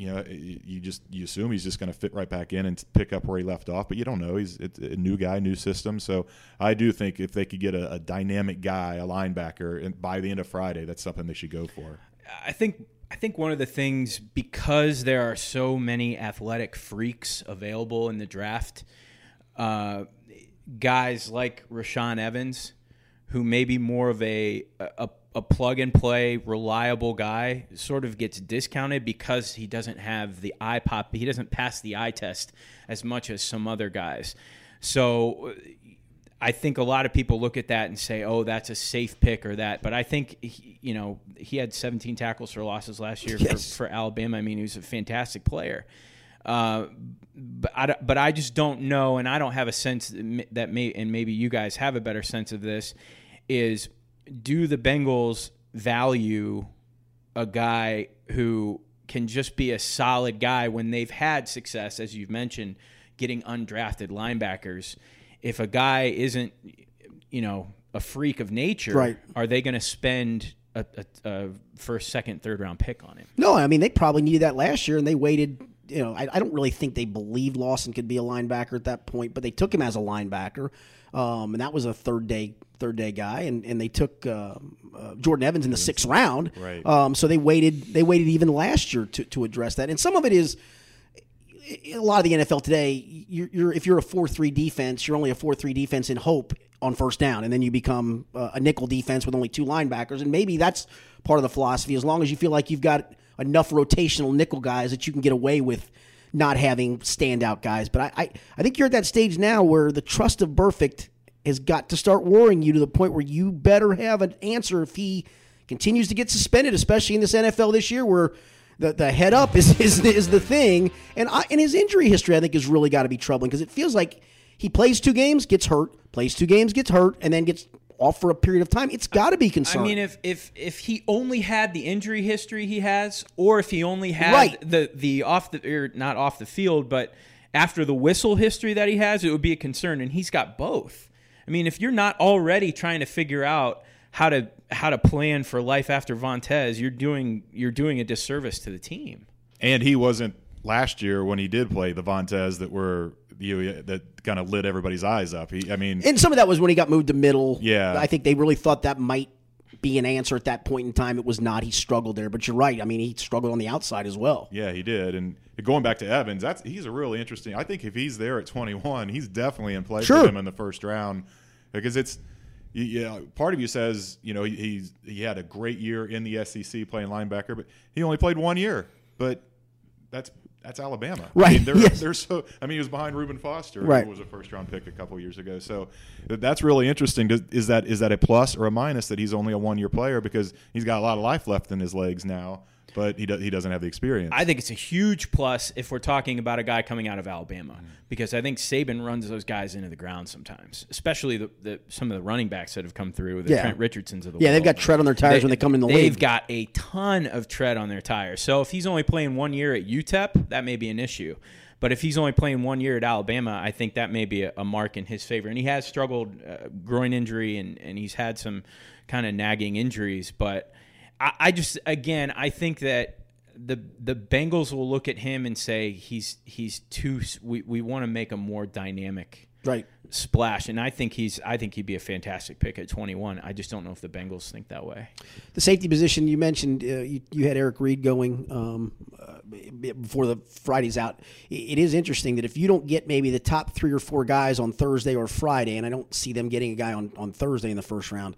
You know, you just you assume he's just going to fit right back in and pick up where he left off, but you don't know. He's a new guy, new system. So I do think if they could get a, a dynamic guy, a linebacker, by the end of Friday, that's something they should go for. I think I think one of the things because there are so many athletic freaks available in the draft, uh, guys like Rashaan Evans, who may be more of a, a a plug and play reliable guy, sort of gets discounted because he doesn't have the eye pop. He doesn't pass the eye test as much as some other guys. So I think a lot of people look at that and say, "Oh, that's a safe pick or that." But I think he, you know he had 17 tackles for losses last year Yes. for, for Alabama. I mean, he was a fantastic player. Uh, but I, but I just don't know, and I don't have a sense that may, and maybe you guys have a better sense of this. Is do the Bengals value a guy who can just be a solid guy when they've had success, as you've mentioned, getting undrafted linebackers? If a guy isn't, you know, a freak of nature, Right. are they going to spend a, a, a first, second, third round pick on him? No, I mean they probably needed that last year, and they waited. You know, I, I don't really think they believed Lawson could be a linebacker at that point, but they took him as a linebacker, um, and that was a third day third day guy, and and they took um uh, Jordan Evans in the sixth round. Right. Um, so they waited. They waited even last year to to address that, and some of it is a lot of the NFL today, you're, you're if you're a four three defense, you're only a four three defense in hope on first down, and then you become uh, a nickel defense with only two linebackers, and maybe that's part of the philosophy. As long as you feel like you've got enough rotational nickel guys that you can get away with not having standout guys. But I, I, I think you're at that stage now where the trust of Burfict has got to start worrying you to the point where you better have an answer if he continues to get suspended, especially in this NFL this year where the, the head up is, is, is the thing. And, I, and his injury history, I think, has really got to be troubling because it feels like he plays two games, gets hurt, plays two games, gets hurt, and then gets off for a period of time. It's got to be concerning. I mean, if if if he only had the injury history he has, or if he only had Right. the the off the or not off the field, but after the whistle history that he has, it would be a concern. And he's got both. I mean, if you're not already trying to figure out how to how to plan for life after Vontaze, you're doing you're doing a disservice to the team. And he wasn't last year when he did play the Vontaze that were you that kind of lit everybody's eyes up. He, I mean, and some of that was when he got moved to middle. Yeah. I think they really thought that might be an answer at that point in time. It was not. He struggled there, but you're right. I mean, he struggled on the outside as well. Yeah, he did. And going back to Evans, that's he's a really interesting. I think if he's there at 21, he's definitely in play Sure. for him in the first round because it's yeah. Part of you says you know he, he's he had a great year in the SEC playing linebacker, but he only played one year. But that's that's Alabama, I Right, mean, they're, yes. they're so. I mean, he was behind Reuben Foster, Right. who was a first round pick a couple years ago. So that's really interesting. Does, is that is that a plus or a minus that he's only a one year player because he's got a lot of life left in his legs now? But he does, he doesn't have the experience. I think it's a huge plus if we're talking about a guy coming out of Alabama Mm. because I think Saban runs those guys into the ground sometimes, especially the, the some of the running backs that have come through, the Yeah. Trent Richardsons of the Yeah, world. they've got tread on their tires when they come in the They've league. got a ton of tread on their tires. So if he's only playing one year at UTEP, that may be an issue. But if he's only playing one year at Alabama, I think that may be a, a mark in his favor. And he has struggled uh, groin injury and, and he's had some kind of nagging injuries. But I, I just again I think that the the Bengals will look at him and say he's he's too we, we want to make a more dynamic Right. splash and I think he's I think he'd be a fantastic pick at 21. I just don't know if the Bengals think that way. The safety position you mentioned, uh, you, you had Eric Reid going um, uh, before the Friday's out. It is interesting that if you don't get maybe the top three or four guys on Thursday or Friday, and I don't see them getting a guy on, on Thursday in the first round,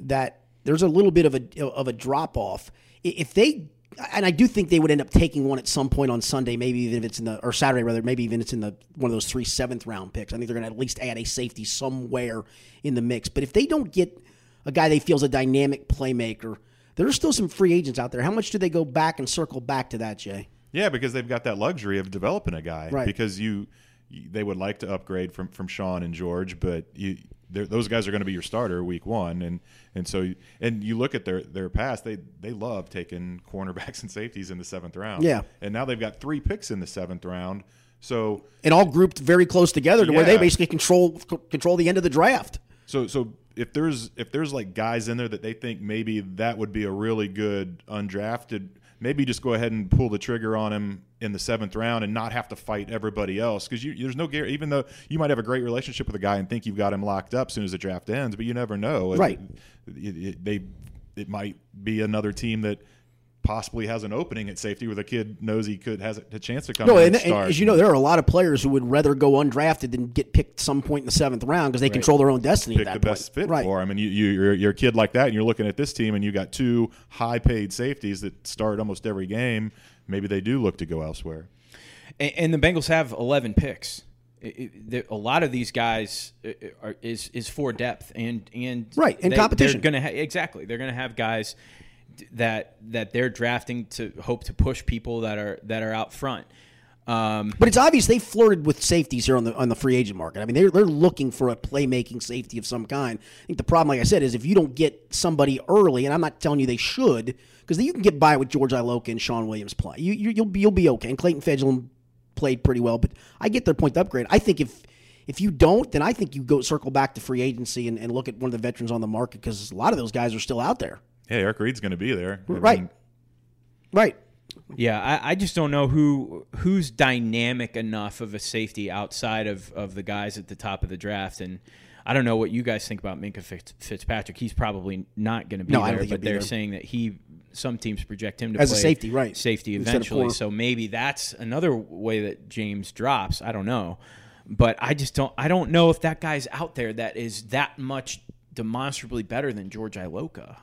that there's a little bit of a of a drop off. If they and I do think they would end up taking one at some point on Sunday, maybe even if it's in the or Saturday rather, maybe even it's in the one of those three seventh round picks. I think they're going to at least add a safety somewhere in the mix. But if they don't get a guy they feel is a dynamic playmaker, there are still some free agents out there. How much do they go back and circle back to that, Jay? Yeah, because they've got that luxury of developing a guy. Right. Because you, they would like to upgrade from from Shawn and George, but you those guys are going to be your starter week one, and and so and you look at their their past, they they love taking cornerbacks and safeties in the seventh round. Yeah. and now they've got three picks in the seventh round. So And all grouped very close together to where they basically control control the end of the draft. So so if there's if there's like guys in there that they think maybe that would be a really good undrafted, maybe just go ahead and pull the trigger on him in the seventh round and not have to fight everybody else because you there's no guarantee. Even though you might have a great relationship with a guy and think you've got him locked up as soon as the draft ends, but you never know. Right. It, it- they it might be another team that possibly has an opening at safety where the kid knows he could has a chance to come No, in and, and and as you know, there are a lot of players who would rather go undrafted than get picked some point in the seventh round because they control their own destiny pick at that the best fit right. for him. And you, you, you're, you're a kid like that, and you're looking at this team, and you got two high-paid safeties that start almost every game. Maybe they do look to go elsewhere. And, and the Bengals have 11 picks. It- it- the- a lot of these guys uh, are, is is for depth and and Right, and they, competition. They're gonna ha- exactly. They're gonna have guys that that they're drafting to hope to push people that are that are out front. Um, But it's obvious they flirted with safeties here on the on the free agent market. I mean, they're they're looking for a playmaking safety of some kind. I think the problem, like I said, is if you don't get somebody early, and I'm not telling you they should, because you can get by with George Iloka and Shawn Williams play. You, you you'll be you'll be okay. And Clayton Fejedelem played pretty well, but I get their point to upgrade. I think if if you don't, then I think you go circle back to free agency and, and look at one of the veterans on the market because a lot of those guys are still out there. Yeah, Eric Reid's going to be there. I Right. mean, Right. yeah, I, I just don't know who who's dynamic enough of a safety outside of, of the guys at the top of the draft. And I don't know what you guys think about Minkah Fitz- Fitzpatrick. He's probably not going to be No, I don't there, think but they're there. saying that he some teams project him to As a safety, right. Safety eventually. So maybe that's another way that James drops. I don't know, but I just don't. I don't know if that guy's out there that is that much demonstrably better than George Iloka.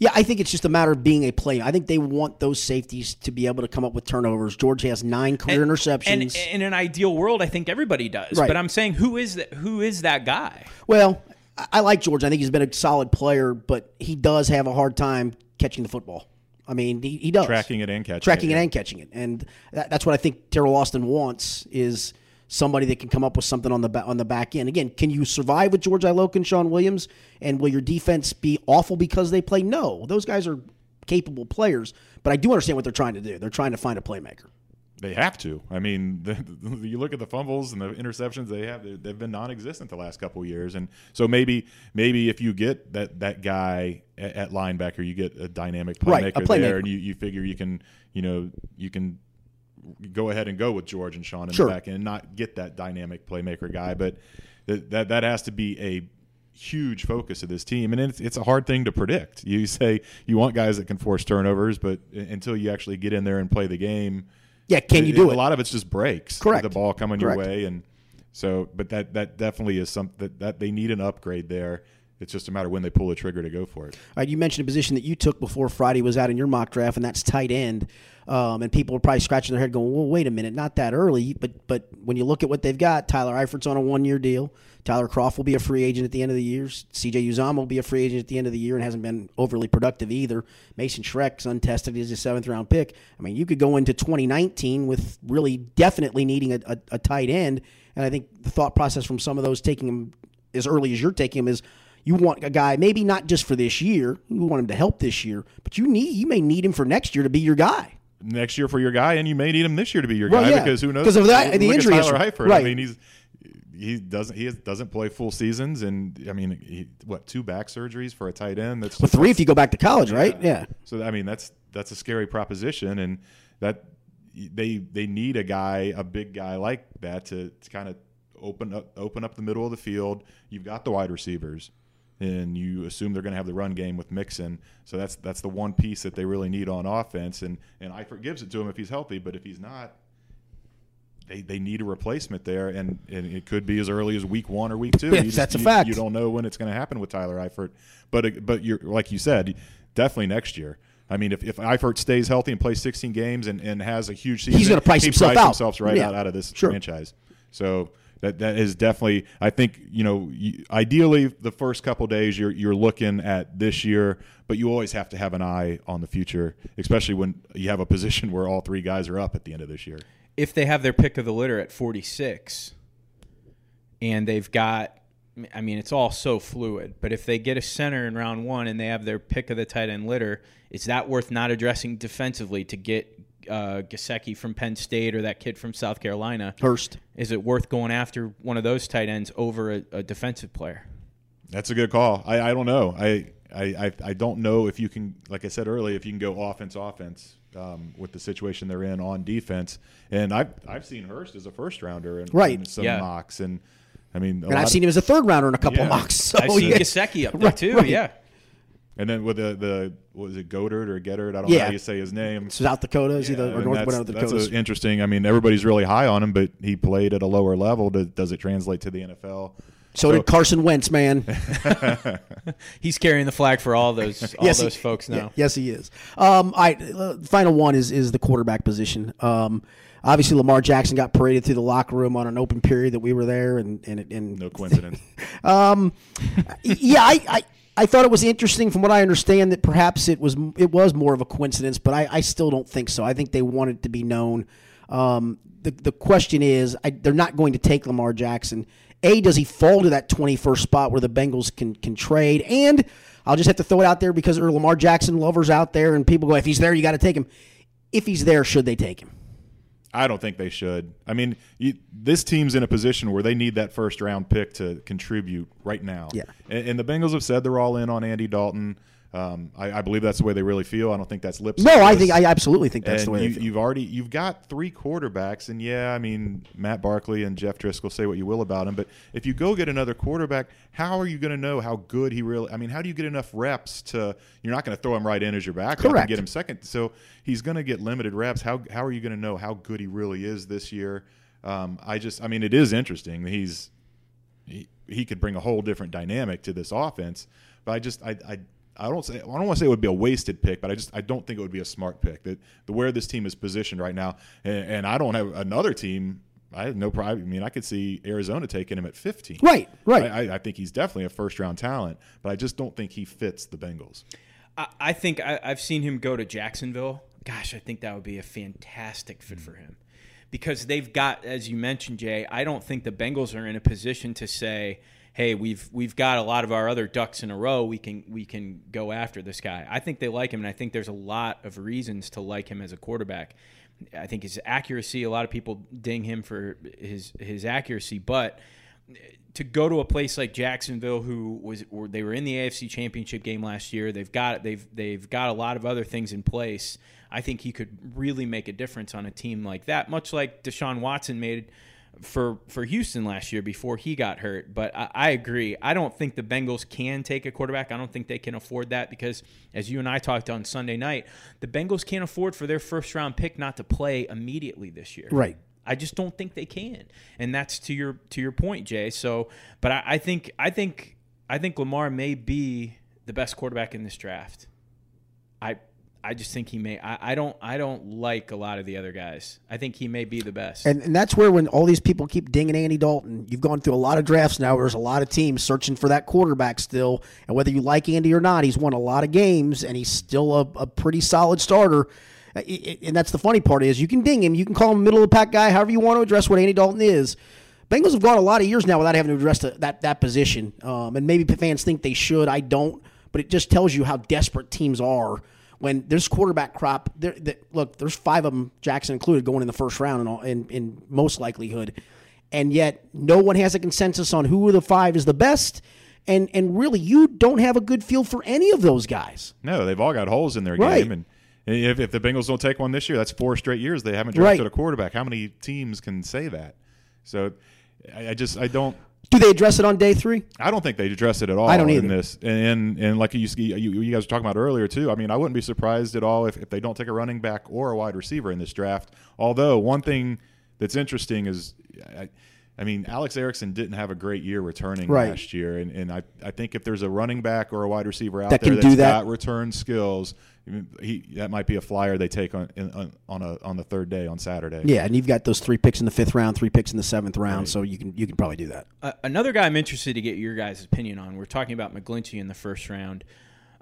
Yeah, I think it's just a matter of being a player. I think they want those safeties to be able to come up with turnovers. George has nine career And- interceptions. And in an ideal world, I think everybody does. Right. But I'm saying, who is that? Who is that guy? well, I, I like George. I think he's been a solid player, but he does have a hard time catching the football. I mean, he, he does Tracking it and catching it. tracking it, it, yeah. and catching it, and that, that's what I think Teryl Austin wants is somebody that can come up with something on the ba- on the back end. Again, can you survive with George Iloka and Shawn Williams? And will your defense be awful because they play? No, those guys are capable players. But I do understand what they're trying to do. They're trying to find a playmaker. They have to. I mean, the, you look at the fumbles and the interceptions they have; they- they've been non-existent the last couple of years. And so maybe, maybe if you get that that guy at, at linebacker, you get a dynamic playmaker, Right, a playmaker. there, and you, you figure you can, you know, you can go ahead and go with George and Shawn in Sure. the back end, and not get that dynamic playmaker guy. But that that, that has to be a huge focus of this team and it's, it's a hard thing to predict you say you want guys that can force turnovers but until you actually get in there and play the game Yeah, can you do it? a lot of it's just breaks. Correct. The ball coming Correct. your way, and so, but that that definitely is something that, that they need an upgrade there. It's just a matter when they pull the trigger to go for it. All right, you mentioned a position that you took before Friday was out in your mock draft, and that's tight end. Um, and people are probably scratching their head, going, "Well, wait a minute, not that early." But but when you look at what they've got, Tyler Eifert's on a one-year deal. Tyler Kroft will be a free agent at the end of the year. C.J. Uzomah will be a free agent at the end of the year and hasn't been overly productive either. Mason Schreck's untested. He's a seventh-round pick. I mean, you could go into 2019 with really definitely needing a, a, a tight end. And I think the thought process from some of those taking him as early as you're taking him is you want a guy maybe not just for this year. You want him to help this year, but you need you may need him for next year to be your guy. Next year for your guy, and you may need him this year to be your Well, guy yeah, because who knows? Because of that- the injury Tyler history. Right. I mean, he's he doesn't he doesn't play full seasons, and I mean, he, what two back surgeries for a tight end? That's Well, three if you go back to college, right? Yeah. So I mean, that's that's a scary proposition, and that they they need a guy, a big guy like that, to, to kind of open up open up the middle of the field. You've got the wide receivers, and you assume they're going to have the run game with Mixon. So that's that's the one piece that they really need on offense, and and Eifert gives it to him if he's healthy, but if he's not. They, they need a replacement there, and, and it could be as early as week one or week two. Yes, You just- that's a you- fact. You don't know when it's going to happen with Tyler Eifert, but but you're like you said, definitely next year. I mean, if, if Eifert stays healthy and plays 16 games and, and has a huge season, he's gonna price he himself out. himself right Yeah. out, out of this Sure. franchise. So that that is definitely. I think you know, ideally, the first couple days you're you're looking at this year, but you always have to have an eye on the future, especially when you have a position where all three guys are up at the end of this year. if they have their pick of the litter at 46 and they've got I mean it's all so fluid, but if they get a center in round 1 and they have their pick of the tight end litter, is that worth not addressing defensively to get uh, Gesicki from Penn State or that kid from South Carolina? Hurst. Is it worth going after one of those tight ends over a, a defensive player? That's a good call. I, I don't know. I, I, I, I don't know if you can, like I said earlier, if you can go offense, offense um, with the situation they're in on defense. And I've, I've seen Hurst as a first rounder in, Right. in some Yeah. mocks. And I mean, a And I've lot seen him as a third rounder in a couple of mocks. So, I've seen yeah. Gesicki up there Right, too. right. Yeah. And then with the, the, what was it, Goddard or Gettard? I don't know Yeah. how you say his name. South Dakota is Yeah, either or and North that's, Dakota that's Dakotas. a, interesting. I mean, everybody's really high on him, but he played at a lower level. Does, does it translate to the NFL? so did Carson Wentz, man. He's carrying the flag for all those all Yes, he- those folks now. Yeah, yes, he is. Um, all right, uh, final one is is the quarterback position. Um, obviously, Lamar Jackson got paraded through the locker room on an open period that we were there, and and, and No coincidence. yeah, I, I I thought it was interesting from what I understand that perhaps it was it was more of a coincidence, but I, I still don't think so. I think they wanted it to be known. Um, the the question is, I, they're not going to take Lamar Jackson. A, does he fall to that twenty first spot where the Bengals can can trade? And I'll just have to throw it out there because there are Lamar Jackson lovers out there, and people go, if he's there, you got to take him. If he's there, should they take him? I don't think they should. I mean, you, this team's in a position where they need that first round pick to contribute right now. Yeah. And, and the Bengals have said they're all in on Andy Dalton. Um, I, I believe that's the way they really feel. I don't think that's lip. No, I think I absolutely think that's and the way. you, they feel. you've already you've got three quarterbacks, and yeah, I mean Matt Barkley and Jeff Driskel say what you will about him, but if you go get another quarterback, how are you going to know how good he really? I mean, how do you get enough reps to? You're not going to throw him right in as your backup and get him second, so he's going to get limited reps. How how are you going to know how good he really is this year? Um, I just, I mean, it is interesting. He's he, he could bring a whole different dynamic to this offense. But I just I I, I don't say I don't want to say it would be a wasted pick, but I just I don't think it would be a smart pick. That the where this team is positioned right now, and, and I don't have another team. I have no problem. I mean, I could see Arizona taking him at 15. Right, right. I, I, I think he's definitely a first round talent, but I just don't think he fits the Bengals. I, I think I, I've seen him go to Jacksonville. Gosh, I think that would be a fantastic fit mm. for him because they've got, as you mentioned, Jay. I don't think the Bengals are in a position to say, "Hey, we've we've got a lot of our other ducks in a row. We can we can go after this guy." I think they like him, and I think there's a lot of reasons to like him as a quarterback. I think his accuracy. A lot of people ding him for his his accuracy, but to go to a place like Jacksonville, who was they were in the AFC Championship game last year, they've got they've they've got a lot of other things in place. I think he could really make a difference on a team like that, much like Deshaun Watson made for for Houston last year before he got hurt. But I, I agree. I don't think the Bengals can take a quarterback. I don't think they can afford that because, as you and I talked on Sunday night, the Bengals can't afford for their first round pick not to play immediately this year. Right. I just don't think they can, and that's to your to your point, Jay. So, but I, I think I think I think Lamar may be the best quarterback in this draft. I I just think he may. I, I don't. I don't like a lot of the other guys. I think he may be the best. And, and that's where when all these people keep dinging Andy Dalton, you've gone through a lot of drafts now. There's a lot of teams searching for that quarterback still, and whether you like Andy or not, he's won a lot of games, and he's still a, a pretty solid starter. And that's the funny part is you can ding him, you can call him middle of the pack guy, however you want to address what Andy Dalton is. Bengals have gone a lot of years now without having to address the, that that position, um, and maybe fans think they should. I don't, but it just tells you how desperate teams are when there's quarterback crop. There, look, there's five of them, Jackson included, going in the first round in, all, in in most likelihood, and yet no one has a consensus on who of the five is the best. And and really, you don't have a good feel for any of those guys. No, they've all got holes in their Right. game, and if, if the Bengals don't take one this year, that's four straight years they haven't Right. drafted a quarterback. How many teams can say that? So, I, I just I don't Do they address it on day three? I don't think they address it at all I don't in this. And and like you, you you guys were talking about earlier too. I mean, I wouldn't be surprised at all if, if they don't take a running back or a wide receiver in this draft. Although one thing that's interesting is, I, I mean, Alex Erickson didn't have a great year returning Right. last year, and, and I, I think if there's a running back or a wide receiver out there That there can that's do that. got return skills, he that might be a flyer they take on in, on on a on the third day on Saturday. Yeah, and you've got those three picks in the fifth round, three picks in the seventh round, so you can you can probably do that. Uh, another guy I'm interested to get your guys' opinion on. We're talking about McGlinchey in the first round.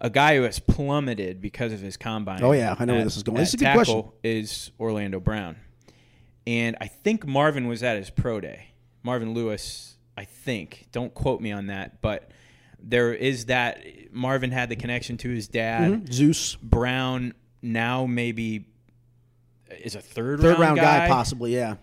A guy who has plummeted because of his combine. Oh, yeah, I know where this is going. This is a good question. Is Orlando Brown, and I think Marvin was at his pro day. Marvin Lewis, I think. Don't quote me on that, but there is that. Marvin had the connection to his dad. Zeus, Brown now maybe is a third, third round guy, guy possibly. Yeah,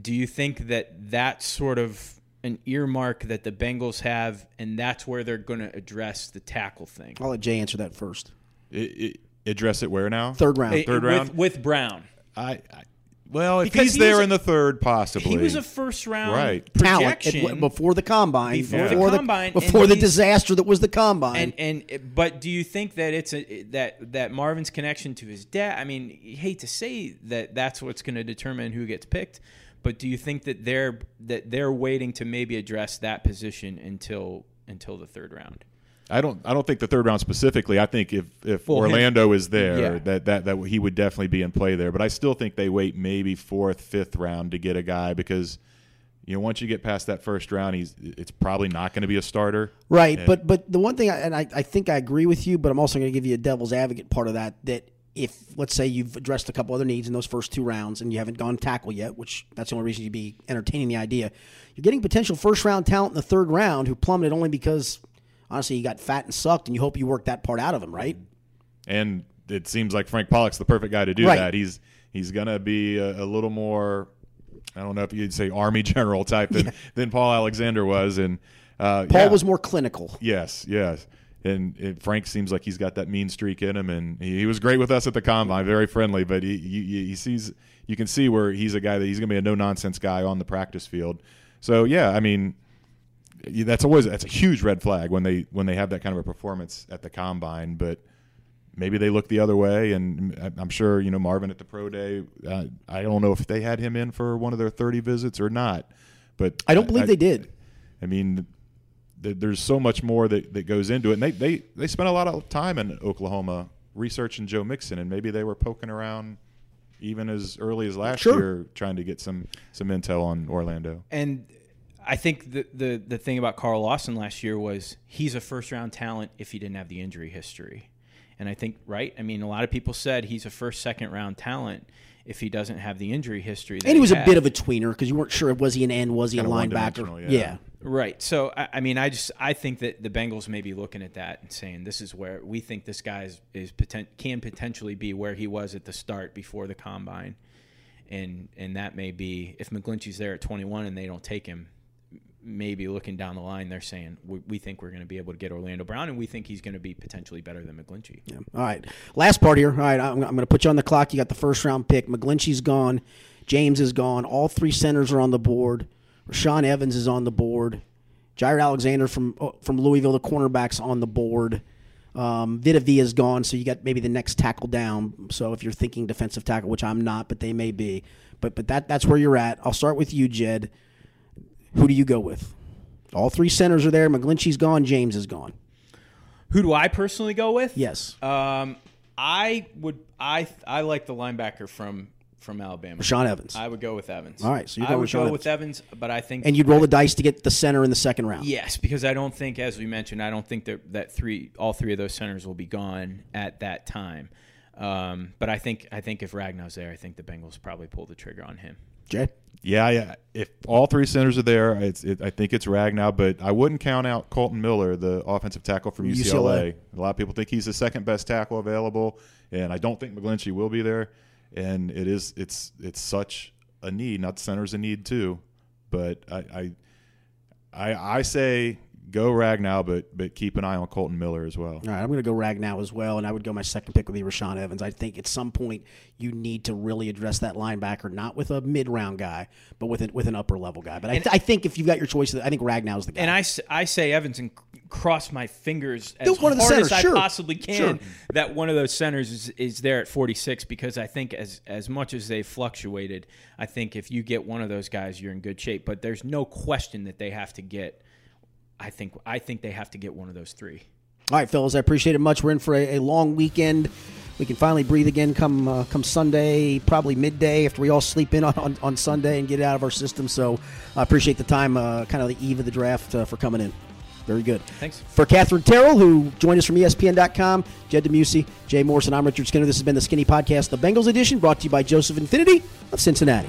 do you think that that's sort of an earmark that the Bengals have, and that's where they're going to address the tackle thing? I'll let Jay answer that first. It, it, address it where now? Third round. Eh, third with, round? with Brown. I, I well, if Because he's he there a- in the third, possibly He was a first round Right. talent projection, at- before the combine, Before the combine, before the disaster that was the combine. and and but do you think that it's a that that Marvin's connection to his dad? I mean, you hate to say that that's what's going to determine who gets picked, but do you think that they're that they're waiting to maybe address that position until until the third round? I don't. I don't think the third round specifically. I think if if Well, him- Orlando is there, Yeah. that, that that he would definitely be in play there. But I still think they wait maybe fourth, fifth round to get a guy because you know once you get past that first round, he's it's probably not going to be a starter. Right, And- but but the one thing, I, and I, I think I agree with you, but I'm also going to give you a devil's advocate part of that. That if let's say you've addressed a couple other needs in those first two rounds and you haven't gone tackle yet, which that's the only reason you'd be entertaining the idea, you're getting potential first round talent in the third round who plummeted only because honestly he got fat and sucked, and you hope you work that part out of him, right? and it seems like Frank Pollack's the perfect guy to do Right. that. He's he's going to be a, a little more. I don't know if you'd say army general type than, than Paul Alexander was, and uh, Paul yeah. was more clinical. Yes, yes. And, and Frank seems like he's got that mean streak in him, and he, he was great with us at the combine, very friendly. But he, he, he sees, you can see where he's a guy that he's going to be a no nonsense guy on the practice field. So yeah, I mean, yeah, that's always that's a huge red flag when they when they have that kind of a performance at the combine. But maybe they look the other way, and I- I'm sure you know Marvin at the pro day. Uh, I don't know if they had him in for one of their 30 visits or not, but I don't believe they did. I mean, th- there's so much more that, that goes into it. And they, they, they spent a lot of time in Oklahoma researching Joe Mixon, and maybe they were poking around even as early as last Sure. year trying to get some, some intel on Orlando. And I think the, the the thing about Carl Lawson last year was he's a first round talent if he didn't have the injury history. And I think right, I mean a lot of people said he's a first second round talent if he doesn't have the injury history. And he was a bit of a tweener because you weren't sure was he an end, was he a Kinda linebacker? one-dimensional, yeah. Right. So I, I mean, I just I think that the Bengals may be looking at that and saying this is where we think this guy is, is poten- can potentially be where he was at the start before the combine, and and that may be if McGlinchey's there at 21 and they don't take him, maybe looking down the line they're saying we, we think we're going to be able to get Orlando Brown and we think he's going to be potentially better than McGlinchey. Yeah. All right. Last part here. All right. I'm, I'm going to put you on the clock. You got the first round pick. McGlinchey's gone. James is gone. All three centers are on the board. Rashaan Evans is on the board. Jaire Alexander from oh, from Louisville, the cornerback's on the board. Um, Vita Vea is gone, so you got maybe the next tackle down. So if you're thinking defensive tackle, which I'm not, but they may be, but but that that's where you're at. I'll start with you, Jed. Who do you go with? All three centers are there. McGlinchey's gone. James is gone. Who do I personally go with? Yes. Um, I would. I I like the linebacker from from Alabama. Rashaan Evans. I would go with Evans. All right, so you're I would with go Rashaan with Evans, but I think and you'd roll the dice to get the center in the second round. Yes, because I don't think, as we mentioned, I don't think that that three, all three of those centers will be gone at that time. Um, but I think, I think if Ragnow's there, I think the Bengals probably pull the trigger on him. Jay? Yeah, yeah. If all three centers are there, it's, it, I think it's Ragnow, but I wouldn't count out Kolton Miller, the offensive tackle from UCLA. UCLA. A lot of people think he's the second best tackle available, and I don't think McGlinchey will be there. And it is, it's, it's such a need. Not the center's a need too, but I, I, I, I say go Ragnow, but but keep an eye on Kolton Miller as well. All right, I'm going to go Ragnow as well, and I would go my second pick would be Rashaan Evans. I think at some point you need to really address that linebacker, not with a mid round guy, but with an, with an upper level guy. But I, I think if you've got your choice, I think Ragnow is the guy. And I, I say Evans and cross my fingers as Do one of the hard centers, as I sure. possibly can Sure. that one of those centers is, is there at 46 because I think as as much as they fluctuated, I think if you get one of those guys, you're in good shape. But there's no question that they have to get. I think I think they have to get one of those three. All right, fellas, I appreciate it much. We're in for a, a long weekend. We can finally breathe again come uh, come Sunday, probably midday after we all sleep in on, on, on Sunday and get it out of our system. So I appreciate the time, uh, kind of the eve of the draft, uh, for coming in. Very good. Thanks. For Katherine Terrell, who joined us from ESPN.com, Jed DeMuesy, Jay Morrison, I'm Richard Skinner. This has been the Skinny Podcast, the Bengals edition, brought to you by Joseph Infiniti of Cincinnati.